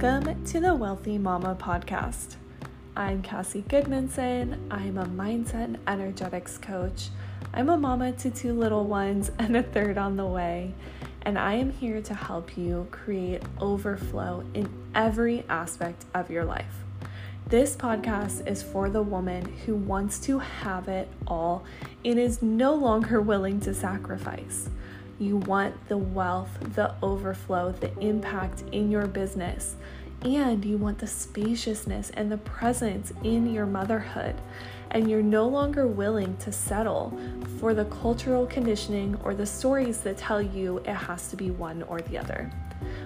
Welcome to the Wealthy Mama podcast. I'm Cassie Gudmundson. I'm a mindset and energetics coach. I'm a mama to two little ones and a third on the way. And I am here to help you create overflow in every aspect of your life. This podcast is for the woman who wants to have it all and is no longer willing to sacrifice. You want the wealth, the overflow, the impact in your business, and you want the spaciousness and the presence in your motherhood. And you're no longer willing to settle for the cultural conditioning or the stories that tell you it has to be one or the other.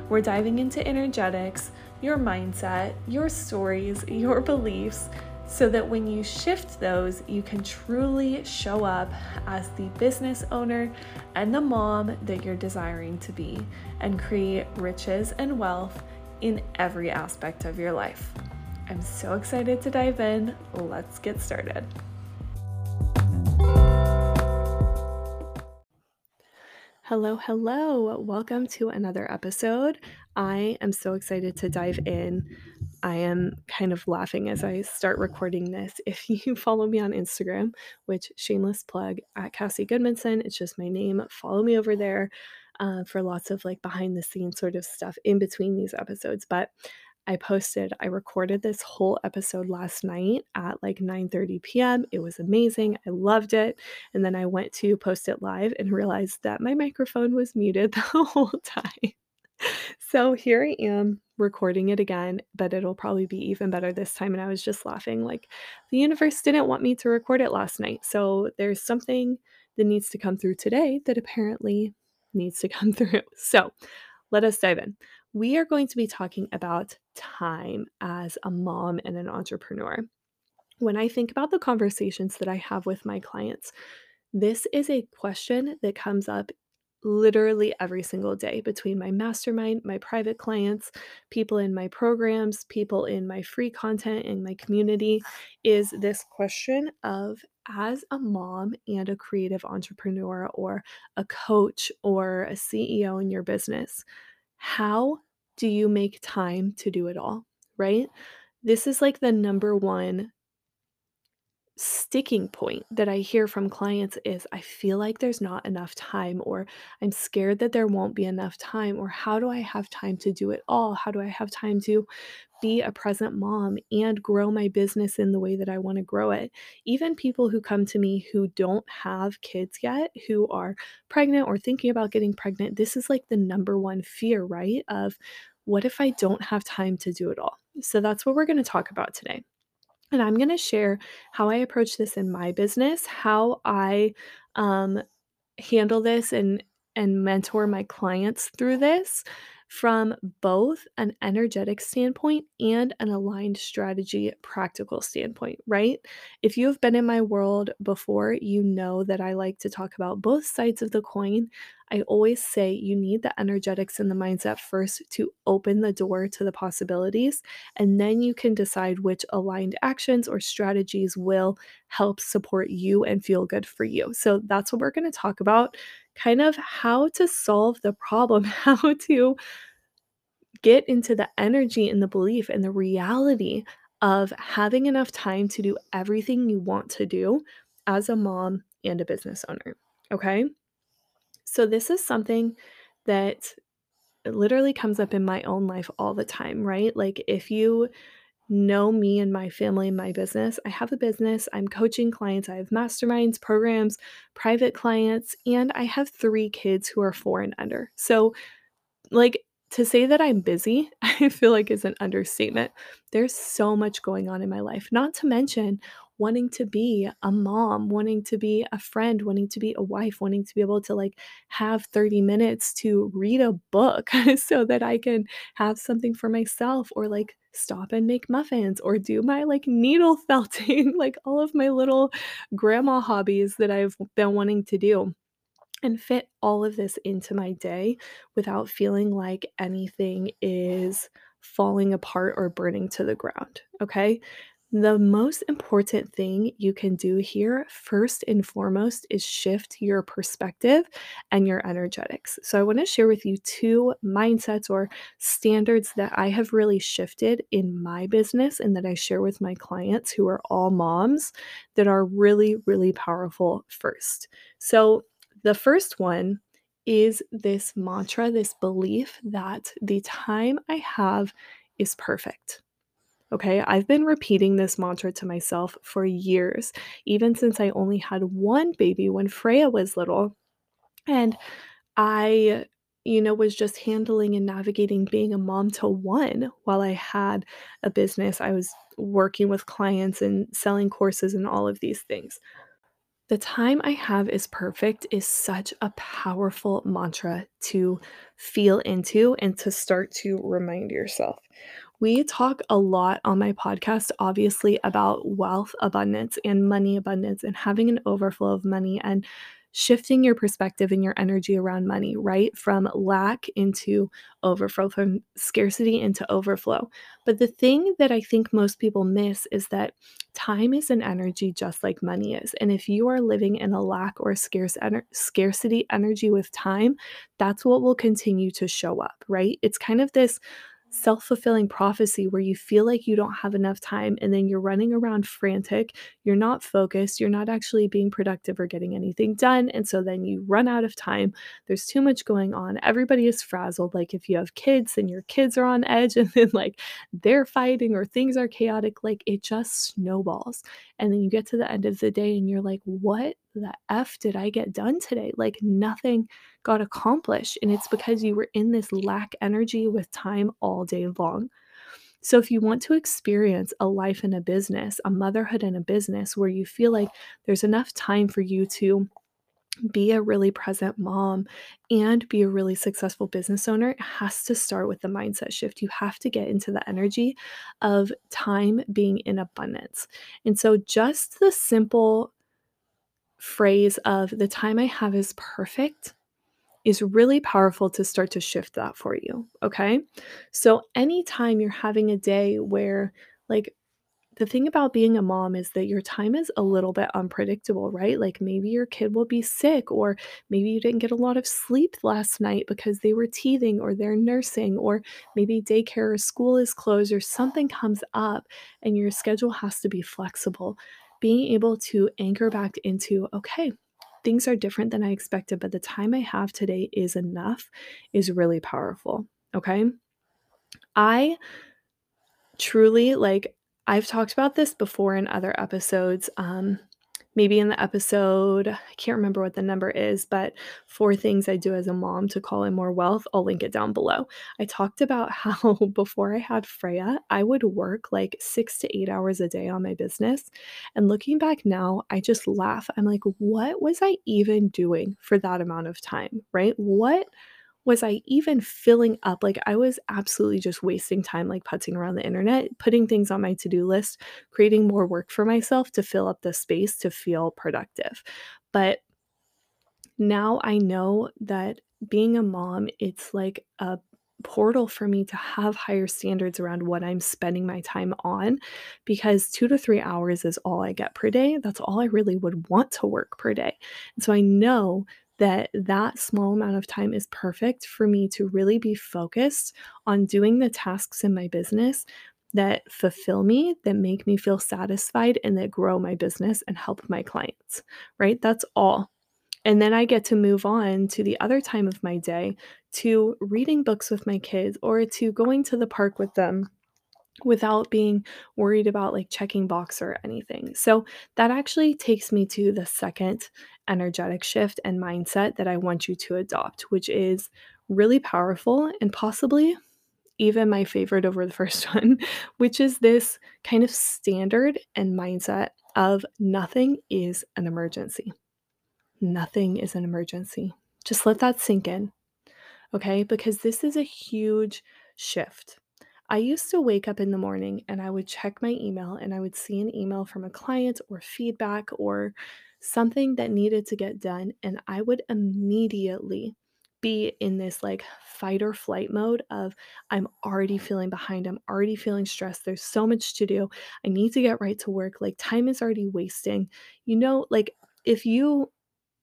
We're diving into energetics, your mindset, your stories, your beliefs so that when you shift those, you can truly show up as the business owner and the mom that you're desiring to be and create riches and wealth in every aspect of your life. I'm so excited to dive in. Let's get started. Hello, hello. Welcome to another episode. I am so excited to dive in. I am kind of laughing as I start recording this. If you follow me on Instagram, which shameless plug at Cassie Gudmundson, it's just my name. Follow me over there uh, for lots of like behind the scenes sort of stuff in between these episodes. But I posted, I recorded this whole episode last night at like 9:30 p.m. It was amazing. I loved it. And then I went to post it live and realized that my microphone was muted the whole time. So here I am recording it again, but it'll probably be even better this time. And I was just laughing like the universe didn't want me to record it last night. So there's something that needs to come through today that apparently needs to come through. So let us dive in. We are going to be talking about time as a mom and an entrepreneur. When I think about the conversations that I have with my clients, this is a question that comes up literally every single day between my mastermind, my private clients, people in my programs, people in my free content in my community is this question of as a mom and a creative entrepreneur or a coach or a CEO in your business, how do you make time to do it all? Right? This is like the number one sticking point that I hear from clients is I feel like there's not enough time, or I'm scared that there won't be enough time, or how do I have time to do it all? How do I have time to be a present mom and grow my business in the way that I want to grow it? Even people who come to me who don't have kids yet, who are pregnant or thinking about getting pregnant, this is like the number one fear, right? Of what if I don't have time to do it all? So that's what we're going to talk about today. And I'm going to share how I approach this in my business, how I um, handle this and and mentor my clients through this from both an energetic standpoint and an aligned strategy practical standpoint, right? If you have been in my world before, you know that I like to talk about both sides of the coin. I always say you need the energetics and the mindset first to open the door to the possibilities, and then you can decide which aligned actions or strategies will help support you and feel good for you. So that's what we're going to talk about kind of how to solve the problem, how to get into the energy and the belief and the reality of having enough time to do everything you want to do as a mom and a business owner. Okay. So, this is something that literally comes up in my own life all the time, right? Like, if you know me and my family and my business, I have a business, I'm coaching clients, I have masterminds, programs, private clients, and I have three kids who are four and under. So, like, to say that I'm busy, I feel like is an understatement. There's so much going on in my life, not to mention wanting to be a mom, wanting to be a friend, wanting to be a wife, wanting to be able to like have 30 minutes to read a book so that I can have something for myself or like stop and make muffins or do my like needle felting, like all of my little grandma hobbies that I've been wanting to do and fit all of this into my day without feeling like anything is falling apart or burning to the ground. Okay. The most important thing you can do here, first and foremost, is shift your perspective and your energetics. So, I want to share with you two mindsets or standards that I have really shifted in my business and that I share with my clients who are all moms that are really, really powerful first. So, the first one is this mantra, this belief that the time I have is perfect. Okay, I've been repeating this mantra to myself for years, even since I only had one baby when Freya was little. And I, you know, was just handling and navigating being a mom to one while I had a business. I was working with clients and selling courses and all of these things. The time I have is perfect is such a powerful mantra to feel into and to start to remind yourself. We talk a lot on my podcast, obviously, about wealth abundance and money abundance and having an overflow of money and shifting your perspective and your energy around money, right? From lack into overflow, from scarcity into overflow. But the thing that I think most people miss is that time is an energy just like money is. And if you are living in a lack or scarce ener- scarcity energy with time, that's what will continue to show up, right? It's kind of this self-fulfilling prophecy where you feel like you don't have enough time and then you're running around frantic, you're not focused, you're not actually being productive or getting anything done, and so then you run out of time. There's too much going on. Everybody is frazzled. Like if you have kids and your kids are on edge and then like they're fighting or things are chaotic, like it just snowballs. And then you get to the end of the day and you're like, "What the F did I get done today?" Like nothing got accomplished. And it's because you were in this lack energy with time all day long. So, if you want to experience a life in a business, a motherhood in a business where you feel like there's enough time for you to be a really present mom and be a really successful business owner, it has to start with the mindset shift. You have to get into the energy of time being in abundance. And so, just the simple phrase of the time I have is perfect is really powerful to start to shift that for you. Okay. So, anytime you're having a day where, like, the thing about being a mom is that your time is a little bit unpredictable, right? Like maybe your kid will be sick, or maybe you didn't get a lot of sleep last night because they were teething or they're nursing, or maybe daycare or school is closed, or something comes up and your schedule has to be flexible. Being able to anchor back into, okay, things are different than I expected, but the time I have today is enough is really powerful. Okay. I truly like, I've talked about this before in other episodes. Um, maybe in the episode, I can't remember what the number is, but four things I do as a mom to call in more wealth. I'll link it down below. I talked about how before I had Freya, I would work like six to eight hours a day on my business. And looking back now, I just laugh. I'm like, what was I even doing for that amount of time? Right? What? Was I even filling up? Like, I was absolutely just wasting time, like putzing around the internet, putting things on my to do list, creating more work for myself to fill up the space to feel productive. But now I know that being a mom, it's like a portal for me to have higher standards around what I'm spending my time on because 2 to 3 hours is all I get per day. That's all I really would want to work per day. And so I know that that small amount of time is perfect for me to really be focused on doing the tasks in my business that fulfill me, that make me feel satisfied, and that grow my business and help my clients, right? That's all. And then I get to move on to the other time of my day to reading books with my kids or to going to the park with them without being worried about like checking box or anything. So that actually takes me to the second energetic shift and mindset that I want you to adopt, which is really powerful and possibly even my favorite over the first one, which is this kind of standard and mindset of nothing is an emergency. Nothing is an emergency. Just let that sink in. Okay? Because this is a huge shift. I used to wake up in the morning and I would check my email and I would see an email from a client or feedback or something that needed to get done. And I would immediately be in this like fight or flight mode of I'm already feeling behind, I'm already feeling stressed, there's so much to do, I need to get right to work, like time is already wasting. You know, like if you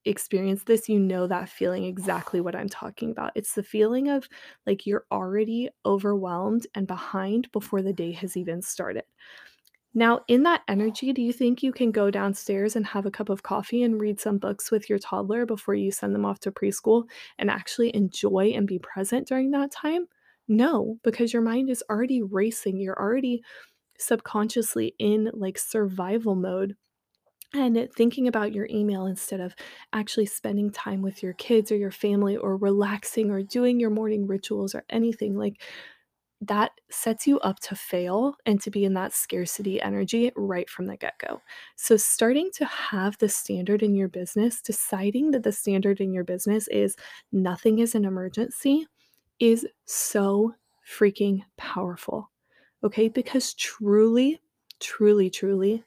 experience this, you know that feeling exactly what I'm talking about. It's the feeling of like you're already overwhelmed and behind before the day has even started. Now, in that energy, do you think you can go downstairs and have a cup of coffee and read some books with your toddler before you send them off to preschool and actually enjoy and be present during that time? No, because your mind is already racing. You're already subconsciously in like survival mode and thinking about your email instead of actually spending time with your kids or your family or relaxing or doing your morning rituals or anything like that sets you up to fail and to be in that scarcity energy right from the get go. So, starting to have the standard in your business, deciding that the standard in your business is nothing is an emergency, is so freaking powerful. Okay. Because truly, truly, truly,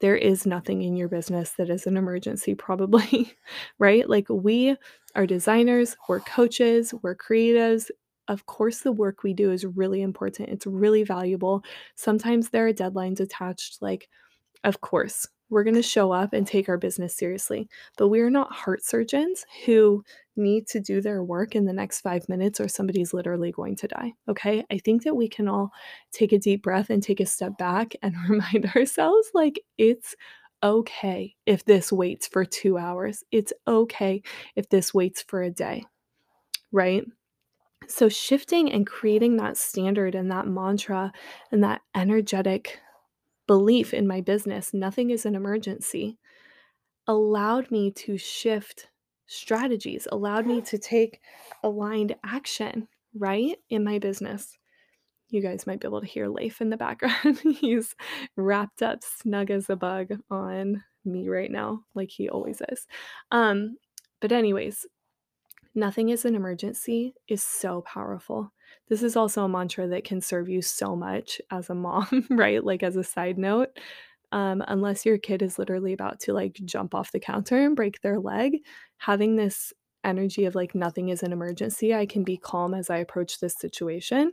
there is nothing in your business that is an emergency, probably, right? Like, we are designers, we're coaches, we're creatives. Of course, the work we do is really important, it's really valuable. Sometimes there are deadlines attached, like, of course, we're going to show up and take our business seriously, but we are not heart surgeons who need to do their work in the next five minutes or somebody's literally going to die. Okay. I think that we can all take a deep breath and take a step back and remind ourselves like it's okay if this waits for two hours. It's okay if this waits for a day. Right. So, shifting and creating that standard and that mantra and that energetic belief in my business, nothing is an emergency, allowed me to shift strategies, allowed me to take aligned action, right, in my business. You guys might be able to hear Leif in the background. He's wrapped up snug as a bug on me right now, like he always is. Um, but, anyways, nothing is an emergency is so powerful. This is also a mantra that can serve you so much as a mom, right? Like, as a side note, um, unless your kid is literally about to like jump off the counter and break their leg, having this energy of like nothing is an emergency, I can be calm as I approach this situation.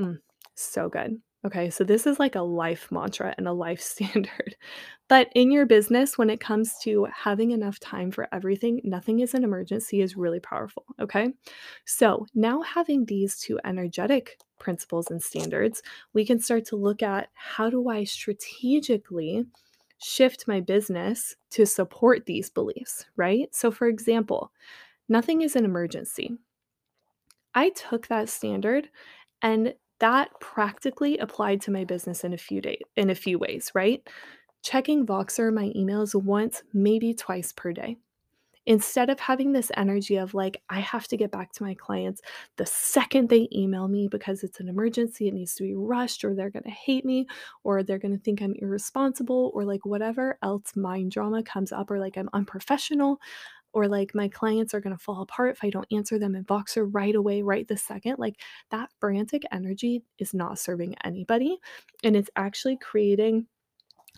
Mm, so good. Okay, so this is like a life mantra and a life standard. But in your business, when it comes to having enough time for everything, nothing is an emergency is really powerful. Okay, so now having these two energetic principles and standards, we can start to look at how do I strategically shift my business to support these beliefs, right? So, for example, nothing is an emergency. I took that standard and that practically applied to my business in a few days in a few ways, right? Checking Voxer my emails once, maybe twice per day. Instead of having this energy of like, I have to get back to my clients the second they email me because it's an emergency, it needs to be rushed, or they're gonna hate me, or they're gonna think I'm irresponsible, or like whatever else mind drama comes up, or like I'm unprofessional or like my clients are going to fall apart if I don't answer them in Voxer right away, right this second. Like that frantic energy is not serving anybody. And it's actually creating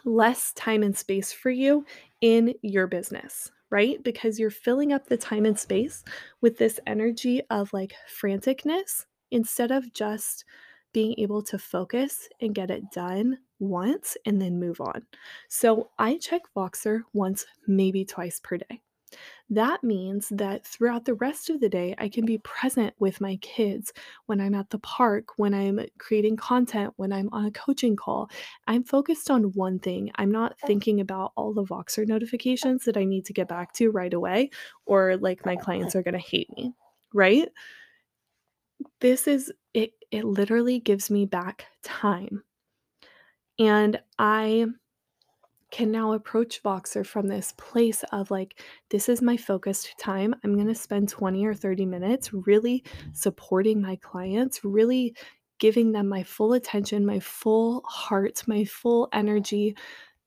less time and space for you in your business, right? Because you're filling up the time and space with this energy of like franticness instead of just being able to focus and get it done once and then move on. So I check Voxer once, maybe twice per day. That means that throughout the rest of the day, I can be present with my kids when I'm at the park, when I'm creating content, when I'm on a coaching call. I'm focused on one thing. I'm not thinking about all the Voxer notifications that I need to get back to right away, or like my clients are going to hate me, right? This is it, it literally gives me back time. And I can now approach Voxer from this place of like, this is my focused time. I'm going to spend 20 or 30 minutes really supporting my clients, really giving them my full attention, my full heart, my full energy,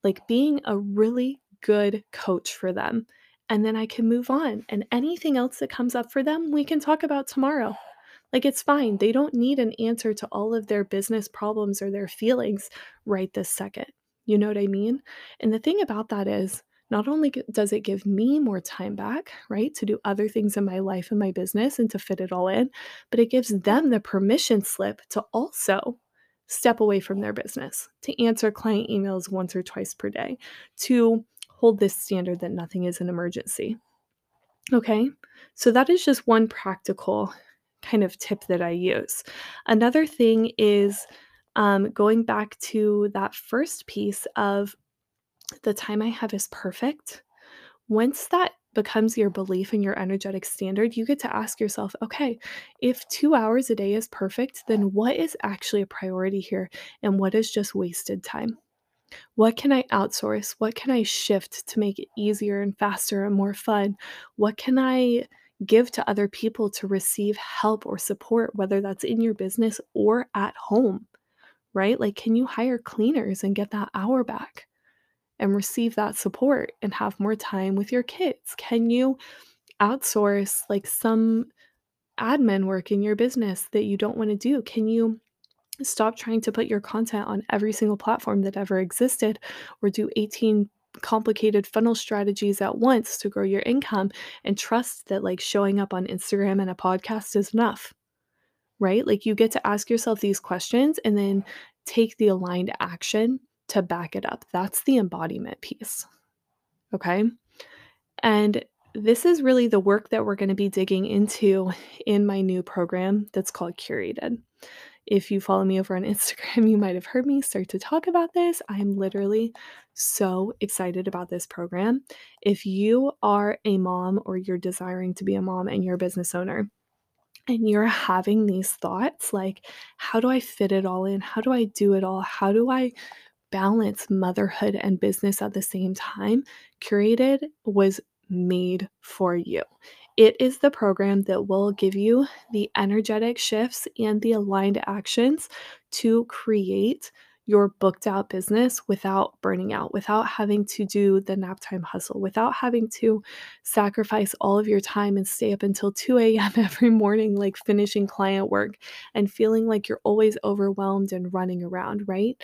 like being a really good coach for them. And then I can move on. And anything else that comes up for them, we can talk about tomorrow. Like, it's fine. They don't need an answer to all of their business problems or their feelings right this second. You know what I mean? And the thing about that is, not only does it give me more time back, right, to do other things in my life and my business and to fit it all in, but it gives them the permission slip to also step away from their business, to answer client emails once or twice per day, to hold this standard that nothing is an emergency. Okay, so that is just one practical kind of tip that I use. Another thing is um, going back to that first piece of the time I have is perfect. Once that becomes your belief and your energetic standard, you get to ask yourself, okay, if two hours a day is perfect, then what is actually a priority here and what is just wasted time? What can I outsource? What can I shift to make it easier and faster and more fun? What can I give to other people to receive help or support, whether that's in your business or at home, right? Like, can you hire cleaners and get that hour back and receive that support and have more time with your kids? Can you outsource like some admin work in your business that you don't want to do? Can you stop trying to put your content on every single platform that ever existed or do 18 complicated funnel strategies at once to grow your income and trust that like showing up on Instagram and a podcast is enough. Right? Like you get to ask yourself these questions and then take the aligned action to back it up. That's the embodiment piece. Okay? And this is really the work that we're going to be digging into in my new program that's called Curated. If you follow me over on Instagram, you might have heard me start to talk about this. I'm literally so excited about this program. If you are a mom or you're desiring to be a mom and you're a business owner, and you're having these thoughts like, how do I fit it all in? How do I do it all? How do I balance motherhood and business at the same time? Curated was made for you. It is the program that will give you the energetic shifts and the aligned actions to create your booked out business without burning out, without having to do the nap time hustle, without having to sacrifice all of your time and stay up until 2 a.m. every morning, like finishing client work and feeling like you're always overwhelmed and running around, right?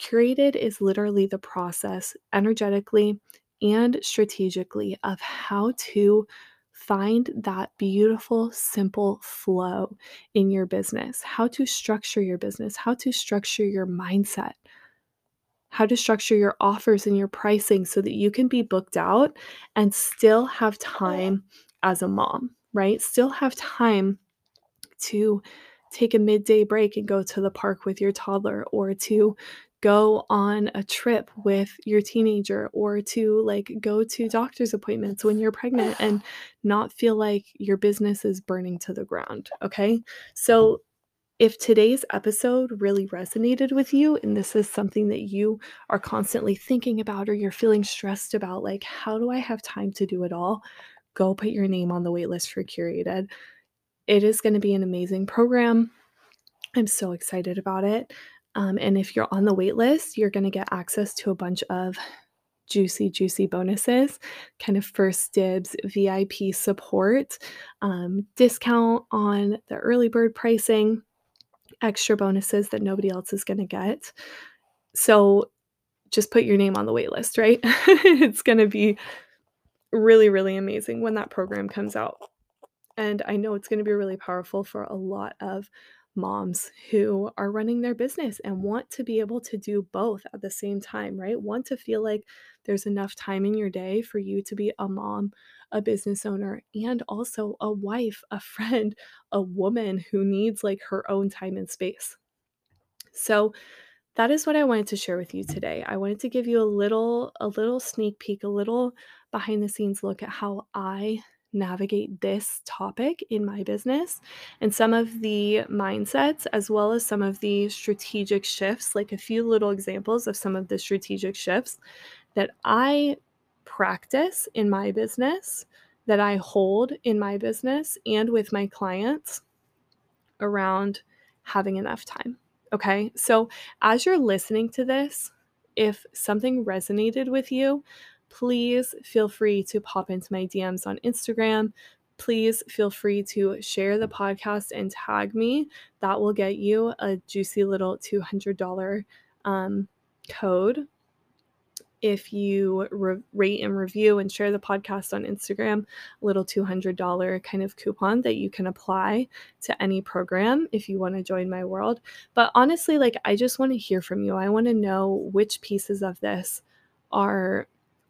Curated is literally the process energetically and strategically of how to find that beautiful, simple flow in your business, how to structure your business, how to structure your mindset, how to structure your offers and your pricing so that you can be booked out and still have time as a mom, right? Still have time to take a midday break and go to the park with your toddler or to go on a trip with your teenager or to like go to doctor's appointments when you're pregnant and not feel like your business is burning to the ground. Okay. So, if today's episode really resonated with you and this is something that you are constantly thinking about or you're feeling stressed about, like, how do I have time to do it all? Go put your name on the waitlist for Curated. It is going to be an amazing program. I'm so excited about it. Um, and if you're on the wait list, you're going to get access to a bunch of juicy, juicy bonuses, kind of first dibs VIP support, um, discount on the early bird pricing, extra bonuses that nobody else is going to get. So just put your name on the wait list, right? it's going to be really, really amazing when that program comes out. And I know it's going to be really powerful for a lot of moms who are running their business and want to be able to do both at the same time, right? Want to feel like there's enough time in your day for you to be a mom, a business owner, and also a wife, a friend, a woman who needs like her own time and space. So, that is what I wanted to share with you today. I wanted to give you a little a little sneak peek, a little behind the scenes look at how I navigate this topic in my business and some of the mindsets as well as some of the strategic shifts, like a few little examples of some of the strategic shifts that I practice in my business, that I hold in my business and with my clients around having enough time. Okay. So as you're listening to this, if something resonated with you, please feel free to pop into my DMs on Instagram. Please feel free to share the podcast and tag me. That will get you a juicy little $200 um, code if you re- rate and review and share the podcast on Instagram, a little $200 kind of coupon that you can apply to any program if you want to join my world. But honestly, like, I just want to hear from you. I want to know which pieces of this are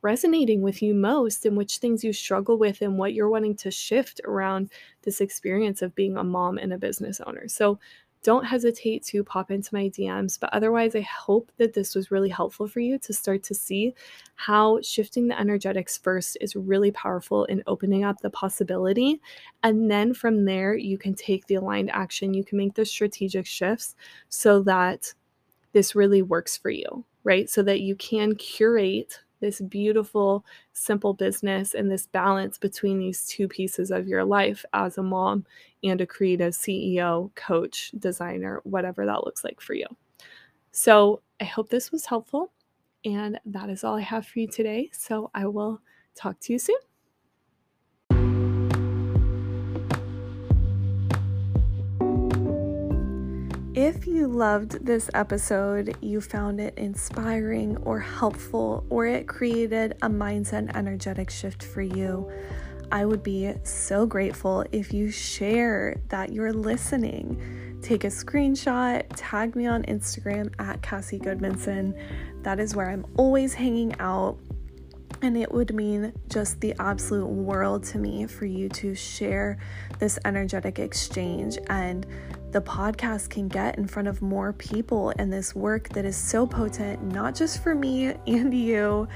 resonating with you most and which things you struggle with and what you're wanting to shift around this experience of being a mom and a business owner. So don't hesitate to pop into my DMs. But otherwise, I hope that this was really helpful for you to start to see how shifting the energetics first is really powerful in opening up the possibility. And then from there, you can take the aligned action. You can make the strategic shifts so that this really works for you, right? So that you can curate this beautiful, simple business and this balance between these two pieces of your life as a mom and a creative CEO, coach, designer, whatever that looks like for you. So I hope this was helpful. And that is all I have for you today. So I will talk to you soon. If you loved this episode, you found it inspiring or helpful, or it created a mindset energetic shift for you, I would be so grateful if you share that you're listening. Take a screenshot, tag me on Instagram at Cassie Gudmundson. That is where I'm always hanging out. And it would mean just the absolute world to me for you to share this energetic exchange and the podcast can get in front of more people and this work that is so potent, not just for me and you,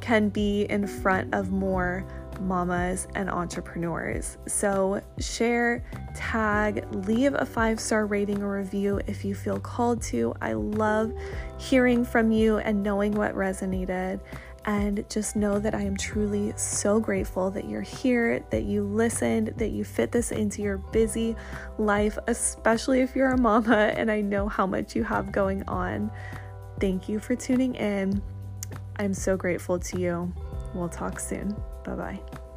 can be in front of more mamas and entrepreneurs. So, share, tag, leave a five star rating or review if you feel called to. I love hearing from you and knowing what resonated. And just know that I am truly so grateful that you're here, that you listened, that you fit this into your busy life, especially if you're a mama and I know how much you have going on. Thank you for tuning in. I'm so grateful to you. We'll talk soon. Bye bye.